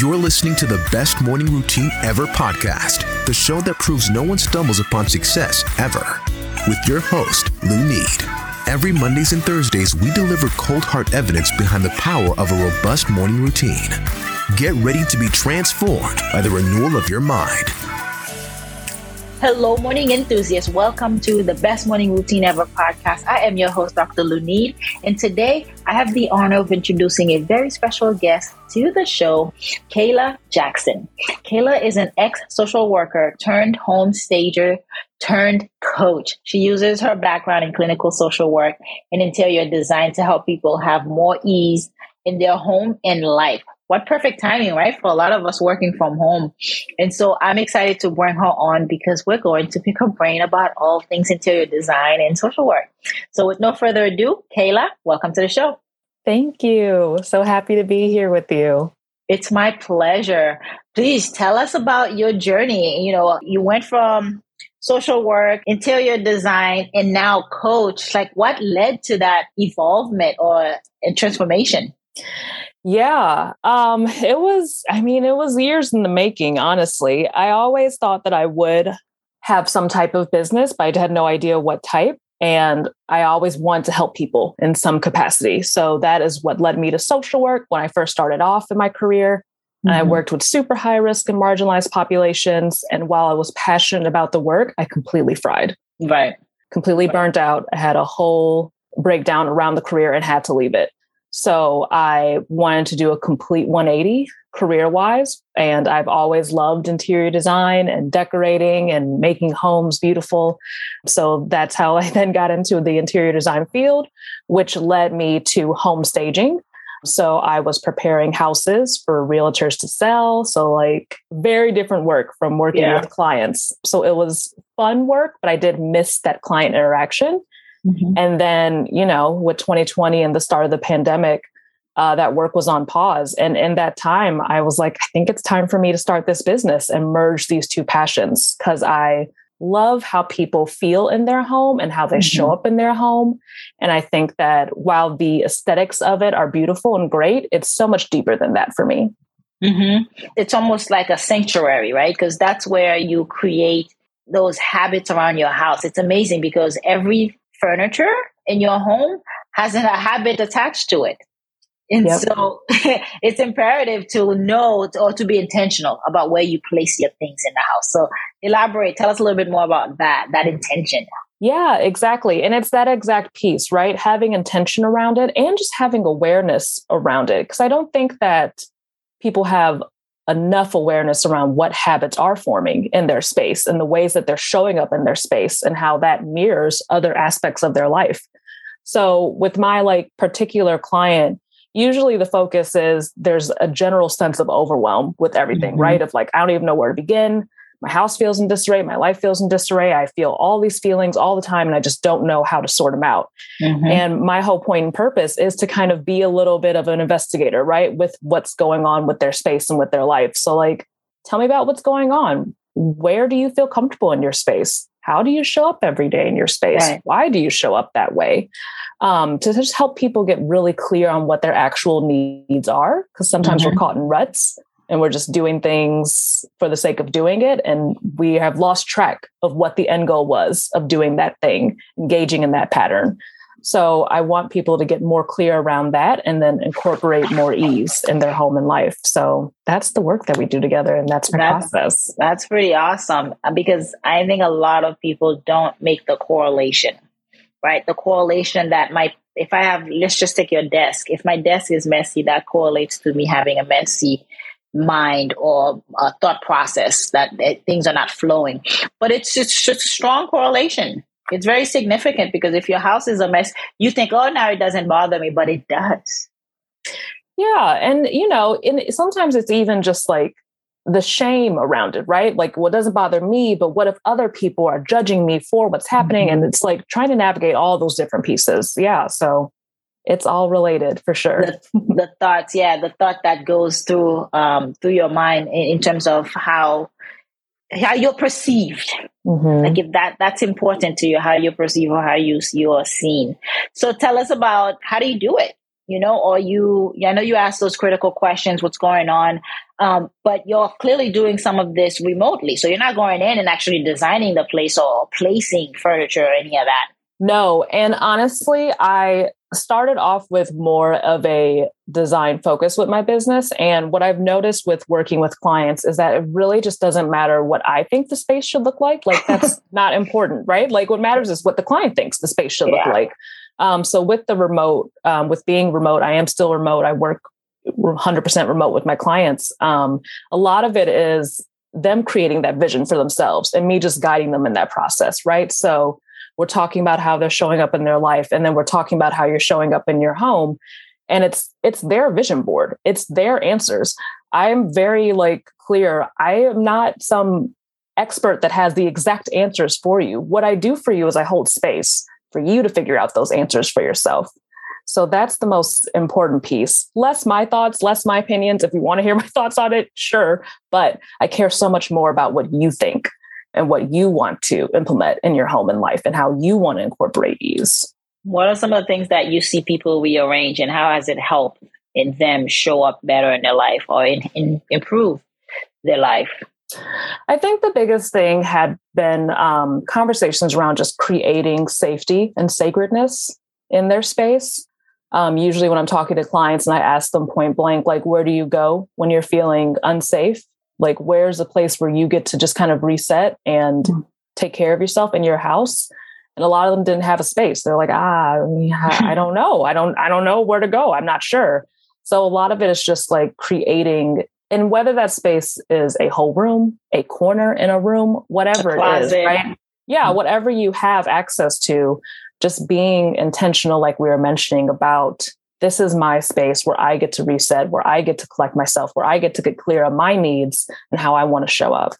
You're listening to the Best Morning Routine Ever podcast, the show that proves no one stumbles upon success ever. With your host, Lou Need. Every Mondays and Thursdays, we deliver cold hard evidence behind the power of a robust morning routine. Get ready to be transformed by the renewal of your mind. Hello, morning enthusiasts. Welcome to the Best Morning Routine Ever podcast. I am your host, Dr. Lunid, and today I have the honor of introducing a very special guest to the show, Kayla Jackson. Kayla is an ex social worker turned home stager turned coach. She uses her background in clinical social work and interior design to help people have more ease in their home and life what perfect timing, right? For a lot of us working from home. And so I'm excited to bring her on because we're going to pick her brain about all things interior design and social work. So with no further ado, Kayla, welcome to the show. Thank you. So happy to be here with you. It's my pleasure. Please tell us about your journey. You know, you went from social work, interior design, and now coach. Like what led to that evolvement or transformation? Yeah. Um, it was, I mean, it was years in the making, honestly. I always thought that I would have some type of business, but I had no idea what type. And I always wanted to help people in some capacity. So that is what led me to social work when I first started off in my career. And mm-hmm. I worked with super high risk and marginalized populations. And while I was passionate about the work, I completely fried. Right. Completely right. burnt out. I had a whole breakdown around the career and had to leave it. So I wanted to do a complete 180 career wise. And I've always loved interior design and decorating and making homes beautiful. So that's how I then got into the interior design field, which led me to home staging. So I was preparing houses for realtors to sell. So, like, very different work from working yeah. with clients. So it was fun work, but I did miss that client interaction. Mm-hmm. And then, you know, with 2020 and the start of the pandemic, uh, that work was on pause. And in that time, I was like, I think it's time for me to start this business and merge these two passions because I love how people feel in their home and how they mm-hmm. show up in their home. And I think that while the aesthetics of it are beautiful and great, it's so much deeper than that for me. Mm-hmm. It's almost like a sanctuary, right? Because that's where you create those habits around your house. It's amazing because every furniture in your home has a habit attached to it. And yep. so it's imperative to know or to be intentional about where you place your things in the house. So elaborate, tell us a little bit more about that, that intention. Yeah, exactly. And it's that exact piece, right? Having intention around it and just having awareness around it. Because I don't think that people have enough awareness around what habits are forming in their space and the ways that they're showing up in their space and how that mirrors other aspects of their life. So with my like particular client, usually the focus is there's a general sense of overwhelm with everything, mm-hmm. right? Of like, I don't even know where to begin my house feels in disarray, my life feels in disarray. I feel all these feelings all the time and I just don't know how to sort them out. Mm-hmm. And my whole point and purpose is to kind of be a little bit of an investigator, right? With what's going on with their space and with their life. So, like, tell me about what's going on. Where do you feel comfortable in your space? How do you show up every day in your space? Right. Why do you show up that way? Um, to just help people get really clear on what their actual needs are, because sometimes mm-hmm. we're caught in ruts and we're just doing things for the sake of doing it. And we have lost track of what the end goal was of doing that thing, engaging in that pattern. So I want people to get more clear around that and then incorporate more ease in their home and life. So that's the work that we do together and that's my that's, process. That's pretty awesome uh, because I think a lot of people don't make the correlation, right? The correlation that my if I have let's just take your desk. If my desk is messy, that correlates to me having a messy mind or a thought process that, things are not flowing. But it's just a strong correlation. It's very significant because if your house is a mess, you think, oh, now it doesn't bother me, but it does. Yeah. And, you know, in, sometimes it's even just like the shame around it, right? Like, what doesn't bother me, but what if other people are judging me for what's happening? Mm-hmm. And it's like trying to navigate all those different pieces. Yeah. So it's all related for sure. The, the, thoughts, yeah, the thought that goes through um, through your mind in, in terms of how how you're perceived. Mm-hmm. Like if that that's important to you, how you perceive or how you you are seen. So tell us about how do you do it? you know, or you, I know you ask those critical questions, what's going on, um, but you're clearly doing some of this remotely. So you're not going in and actually designing the place or placing furniture or any of that. No. And honestly, I started off with more of a design focus with my business. And what I've noticed with working with clients is that it really just doesn't matter what I think the space should look like. Like, that's not important, right? Like, what matters is what the client thinks the space should yeah. look like. Um, so with the remote, um, with being remote, I am still remote. I work 100% remote with my clients. Um, a lot of it is them creating that vision for themselves and me just guiding them in that process, right? So we're talking about how they're showing up in their life, and then we're talking about how you're showing up in your home, and it's it's their vision board. It's their answers. I'm very like clear. I am not some expert that has the exact answers for you. What I do for you is I hold space for you to figure out those answers for yourself. So that's the most important piece. Less my thoughts, less my opinions. If you want to hear my thoughts on it, sure. But I care so much more about what you think and what you want to implement in your home and life and how you want to incorporate ease. What are some of the things that you see people rearrange and how has it helped in them show up better in their life or in, in improve their life? I think the biggest thing had been um, conversations around just creating safety and sacredness in their space. Um, usually, when I'm talking to clients and I ask them point blank, like, where do you go when you're feeling unsafe? Like, where's a place where you get to just kind of reset and mm-hmm. take care of yourself in your house? And a lot of them didn't have a space. They're like, ah, I don't know. I don't, I don't know where to go. I'm not sure. So a lot of it is just like creating and whether that space is a whole room, a corner in a room, whatever a it is, right? Yeah, mm-hmm. whatever you have access to, just being intentional, like we were mentioning about this is my space where I get to reset, where I get to collect myself, where I get to get clear on my needs and how I want to show up.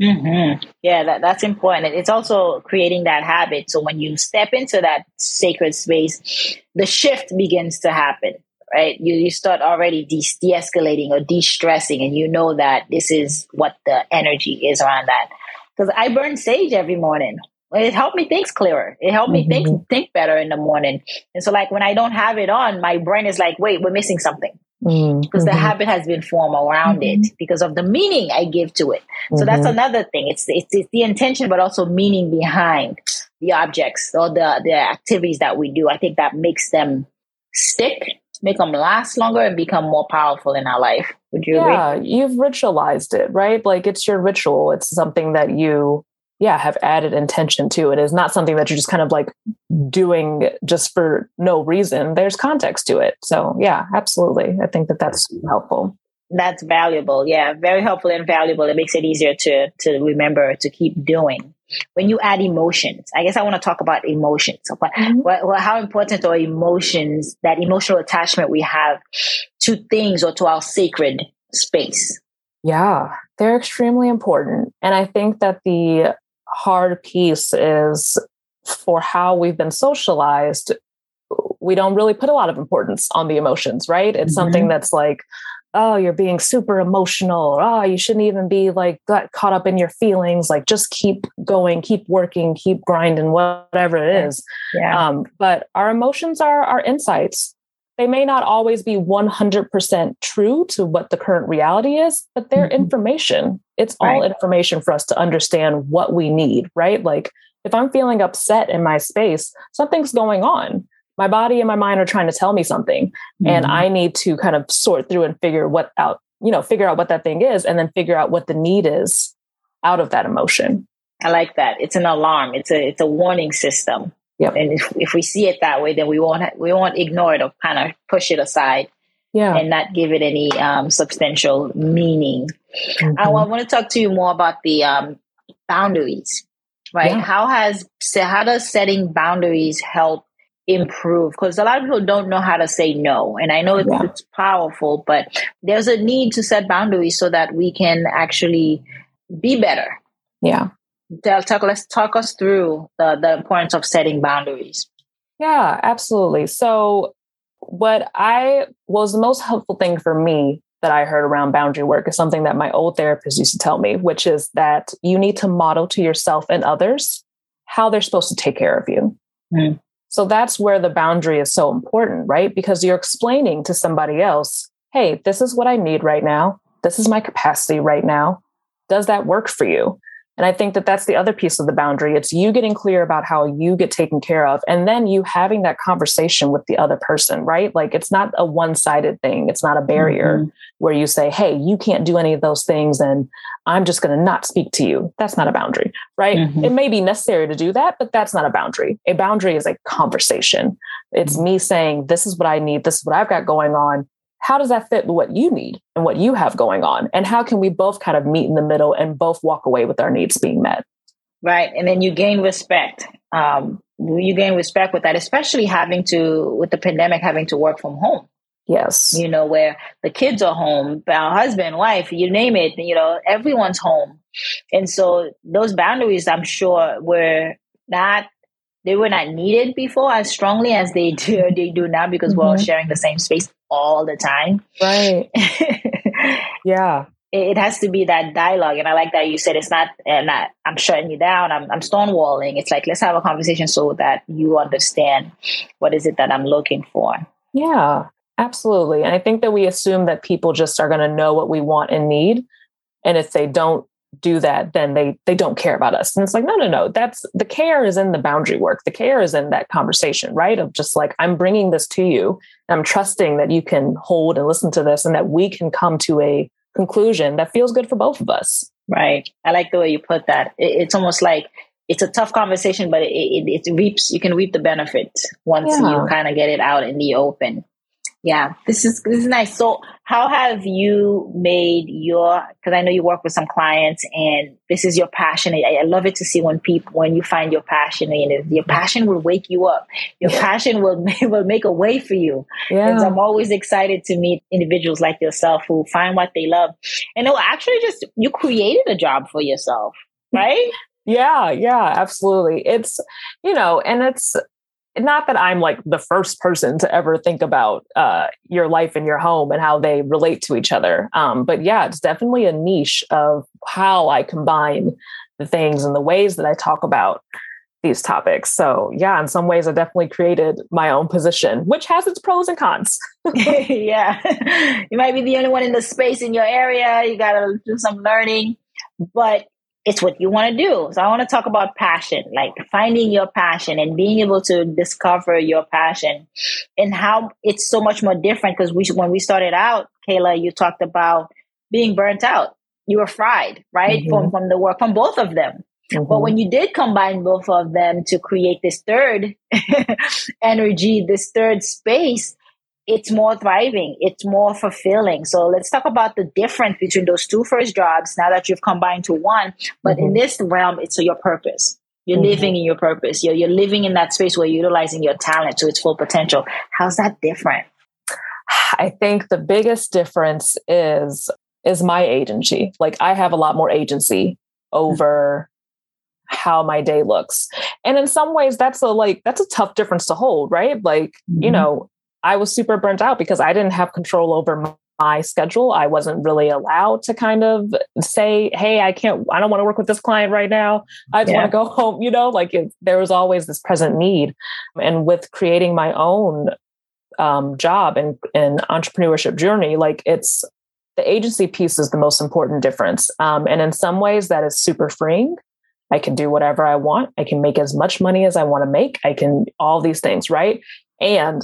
Mm-hmm. Yeah, that, that's important. It's also creating that habit. So when you step into that sacred space, the shift begins to happen right? You, you start already de escalating or de stressing, and you know that this is what the energy is around that. Because I burn sage every morning. It helped me think clearer. It helped me mm-hmm. think think better in the morning. And so, like when I don't have it on, my brain is like, "Wait, we're missing something." Mm-hmm. Because the habit has been formed around it mm-hmm. because of the meaning I give to it. So that's mm-hmm. another thing. It's, it's it's the intention, but also meaning behind the objects or the the activities that we do. I think that makes them stick make them last longer and become more powerful in our life. Would you yeah, agree? you've ritualized it, right? Like it's your ritual. It's something that you, yeah, have added intention to. It is not something that you're just kind of like doing just for no reason. There's context to it. So yeah, absolutely. I think that that's helpful. That's valuable. Yeah, very helpful and valuable. It makes it easier to to remember to keep doing when you add emotions, I guess I want to talk about emotions. What, mm-hmm. what, how important are emotions, that emotional attachment we have to things or to our sacred space? Yeah, they're extremely important. And I think that the hard piece is for how we've been socialized, we don't really put a lot of importance on the emotions, right? It's mm-hmm. something that's like, oh, you're being super emotional. or, oh, you shouldn't even be like got caught up in your feelings. Like just keep going, keep working, keep grinding, whatever it is. Yeah. Um, but our emotions are our insights. They may not always be 100% true to what the current reality is, but they're mm-hmm. information. It's all information for us to understand what we need, right? Like if I'm feeling upset in my space, something's going on my body and my mind are trying to tell me something mm-hmm. and i need to kind of sort through and figure what out you know figure out what that thing is and then figure out what the need is out of that emotion i like that it's an alarm it's a it's a warning system yep. and if, if we see it that way then we won't we won't ignore it or kind of push it aside yeah. and not give it any um, substantial meaning mm-hmm. I, I want to talk to you more about the um, boundaries right yeah. how has how does setting boundaries help improve because a lot of people don't know how to say no and i know it's, yeah. it's, powerful but there's a need to set boundaries so that we can actually be better yeah Tell, talk, let's talk us through the, the importance of setting boundaries yeah absolutely so what i was the most helpful thing for me that i heard around boundary work is something that my old therapist used to tell me which is that you need to model to yourself and others how they're supposed to take care of you mm. So that's where the boundary is so important, right? Because you're explaining to somebody else, hey, this is what I need right now. This is my capacity right now. Does that work for you? And I think that that's the other piece of the boundary. It's you getting clear about how you get taken care of, and then you having that conversation with the other person, right? Like it's not a one sided thing, it's not a barrier mm-hmm. where you say, hey, you can't do any of those things, and I'm just going to not speak to you. That's not a boundary, right? Mm-hmm. It may be necessary to do that, but that's not a boundary. A boundary is a conversation. It's mm-hmm. me saying, this is what I need, this is what I've got going on how does that fit with what you need and what you have going on? And how can we both kind of meet in the middle and both walk away with our needs being met? Right. And then you gain respect. Um, you gain respect with that, especially having to, with the pandemic, having to work from home. Yes. You know, where the kids are home, our husband, wife, you name it, you know, everyone's home. And so those boundaries, I'm sure, were not they were not needed before as strongly as they do they do now because mm-hmm. we're all mm-hmm. sharing the same space all the time. Right. yeah. It, has to be that dialogue, and I like that you said it's not. Uh, not I'm shutting you down. I'm, I'm stonewalling. It's like let's have a conversation so that you understand what is it that I'm looking for. Yeah, absolutely. And I think that we assume that people just are going to know what we want and need, and if they don't do that then they they don't care about us. And it's like no no no that's the care is in the boundary work. The care is in that conversation right? Of just like i'm bringing this to you. And i'm trusting that you can hold and listen to this and that we can come to a conclusion that feels good for both of us. Right. I like the way you put that. It's almost like it's a tough conversation but it, it, it reaps you can reap the benefit once yeah. you kind of get it out in the open yeah, this is this is nice. So, how have you made your? Because I know you work with some clients, and this is your passion. I, I, love it to see when people when you find your passion, and your passion will wake you up. Your yeah. passion will will make a way for you. Yeah. And I'm always excited to meet individuals like yourself who find what they love, and no, actually, just you created a job for yourself, mm. right? Yeah, yeah, absolutely. It's, you know, and it's not that I'm like the first person to ever think about uh, your life and your home and how they relate to each other. Um, but yeah, it's definitely a niche of how I combine the things and the ways that I talk about these topics. So yeah, in some ways, I definitely created my own position, which has its pros and cons. yeah, you might be the only one in the space in your area. You got to do some learning, but it's what you want to do. So I want to talk about passion, like finding your passion and being able to discover your passion and how it's so much more different. Because we, when we started out, Kayla, you talked about being burnt out. You were fried, right? Mm-hmm. From, from the work, from both of them. Mm-hmm. But when you did combine both of them to create this third energy, this third space, it's more thriving, it's more fulfilling. So let's talk about the difference between those two first jobs now that you've combined to one. But mm-hmm. in this realm, it's your purpose. You're mm-hmm. living in your purpose. You're, you're living in that space where you're utilizing your talent to its full potential. How's that different? I think the biggest difference is is my agency. Like I have a lot more agency over how my day looks. And in some ways that's a like that's a tough difference to hold, right? Like, mm-hmm. you know, I was super burnt out because I didn't have control over my schedule. I wasn't really allowed to kind of say, "Hey, I can't. I don't want to work with this client right now. I just yeah. want to go home." You know, like it, there was always this present need, and with creating my own um, job and, and entrepreneurship journey, like it's the agency piece is the most important difference. Um, and in some ways, that is super freeing. I can do whatever I want. I can make as much money as I want to make. I can all these things, right? And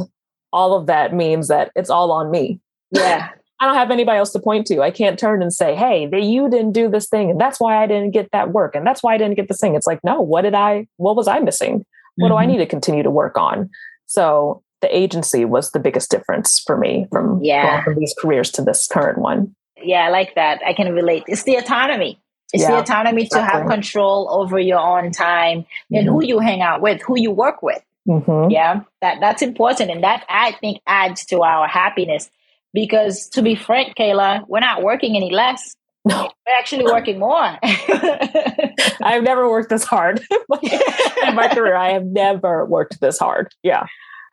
all of that means that it's all on me. Yeah. I don't have anybody else to point to. I can't turn and say, hey, you didn't do this thing. And that's why I didn't get that work. And that's why I didn't get this thing. It's like, no, what did I, what was I missing? What mm-hmm. do I mm-hmm. need to continue to work on? So the agency was the biggest difference for me from, yeah. from these careers to this current one. Yeah, I like that. I can relate. It's the autonomy. It's yeah, the autonomy exactly. to have control over your own time mm-hmm. and who you hang out with, who you work with. Mm-hmm. Yeah, that that's important, and that I think adds to our happiness. Because to be frank, Kayla, we're not working any less. No. We're actually working more. I've never worked this hard in my career. I have never worked this hard. Yeah.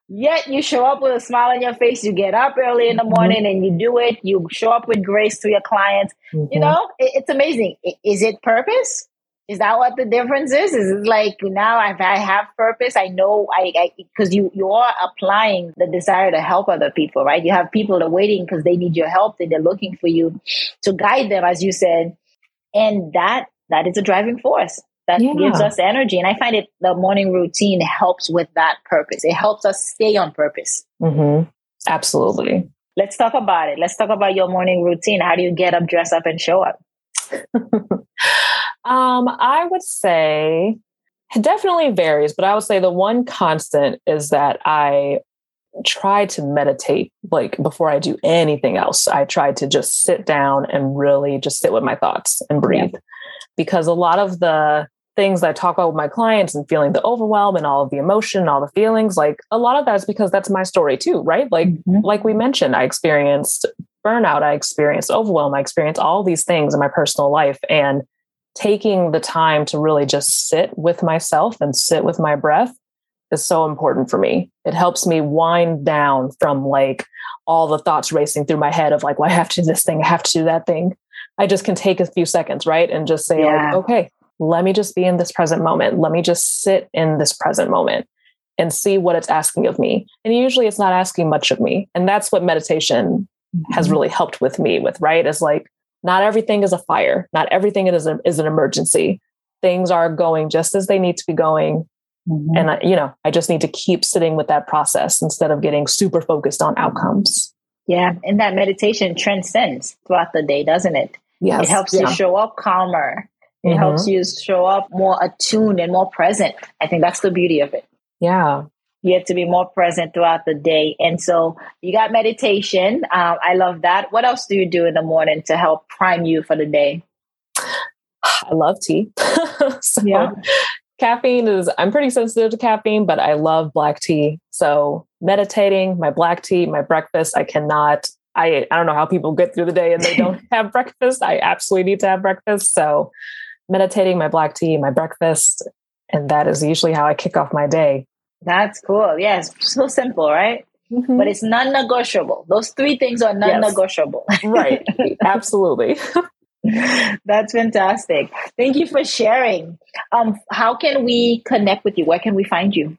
Yet you show up with a smile on your face. You get up early in the mm-hmm. morning and you do it. You show up with grace to your clients. Mm-hmm. You know, it, it's amazing. Is it purpose? Is that what the difference is? Is it like now if I have purpose, I know I because you you are applying the desire to help other people, right? You have people that are waiting because they need your help and they're looking for you to guide them, as you said, and that that is a driving force that yeah. gives us energy. And I find it the morning routine helps with that purpose. It helps us stay on purpose. Mm-hmm. Absolutely. Let's talk about it. Let's talk about your morning routine. How do you get up, dress up, and show up? Um, I would say it definitely varies, but I would say the one constant is that I try to meditate like before I do anything else. I try to just sit down and really just sit with my thoughts and breathe. Yeah. Because a lot of the things I talk about with my clients and feeling the overwhelm and all of the emotion, all the feelings, like a lot of that is because that's my story too, right? Like mm-hmm. like we mentioned, I experienced burnout, I experienced overwhelm, I experienced all these things in my personal life. And taking the time to really just sit with myself and sit with my breath is so important for me. It helps me wind down from like all the thoughts racing through my head of like, well, I have to do this thing, I have to do that thing. I just can take a few seconds, right? And just say, yeah. like, okay, let me just be in this present moment. Let me just sit in this present moment and see what it's asking of me. And usually it's not asking much of me. And that's what meditation mm-hmm. has really helped with me with, right? Is like, not everything is a fire. Not everything is, a, is an emergency. Things are going just as they need to be going. Mm-hmm. And, I, you know, I just need to keep sitting with that process instead of getting super focused on outcomes. Yeah. And that meditation transcends throughout the day, doesn't it? Yes. It helps yeah. you show up calmer. It mm-hmm. helps you show up more attuned and more present. I think that's the beauty of it. Yeah. You have to be more present throughout the day. And so you got meditation. Um, I love that. What else do you do in the morning to help prime you for the day? I love tea. so yeah. caffeine is, I'm pretty sensitive to caffeine, but I love black tea. So meditating, my black tea, my breakfast, I cannot, I, I don't know how people get through the day and they don't have breakfast. I absolutely need to have breakfast. So meditating, my black tea, my breakfast, and that is usually how I kick off my day. That's cool. Yeah, so simple, right? Mm-hmm. But it's non negotiable. Those three things are non negotiable. Yes. right. Absolutely. That's fantastic. Thank you for sharing. Um, how can we connect with you? Where can we find you?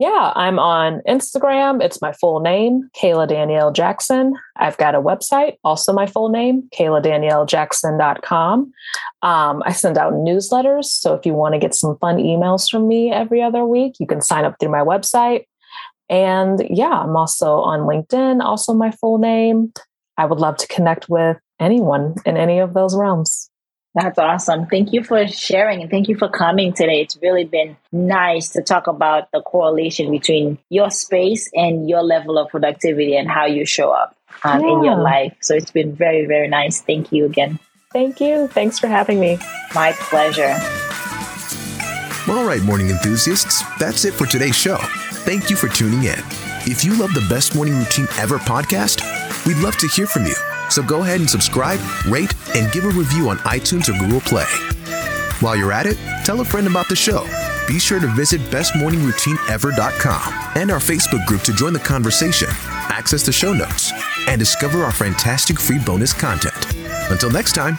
Yeah, I'm on Instagram. It's my full name, Kayla Danielle Jackson. I've got a website, also my full name, kayladaniellejackson.com. Um, I send out newsletters. So if you want to get some fun emails from me every other week, you can sign up through my website. And yeah, I'm also on LinkedIn, also my full name. I would love to connect with anyone in any of those realms. That's awesome. Thank you for sharing and thank you for coming today. It's really been nice to talk about the correlation between your space and your level of productivity and how you show up um, yeah. in your life. So it's been very, very nice. Thank you again. Thank you. Thanks for having me. My pleasure. All right, morning enthusiasts, that's it for today's show. Thank you for tuning in. If you love the Best Morning Routine Ever podcast, we'd love to hear from you. So go ahead and subscribe, rate, and give a review on iTunes or Google Play. While you're at it, tell a friend about the show. Be sure to visit bestmorningroutineever.com and our Facebook group to join the conversation, access the show notes, and discover our fantastic free bonus content. Until next time.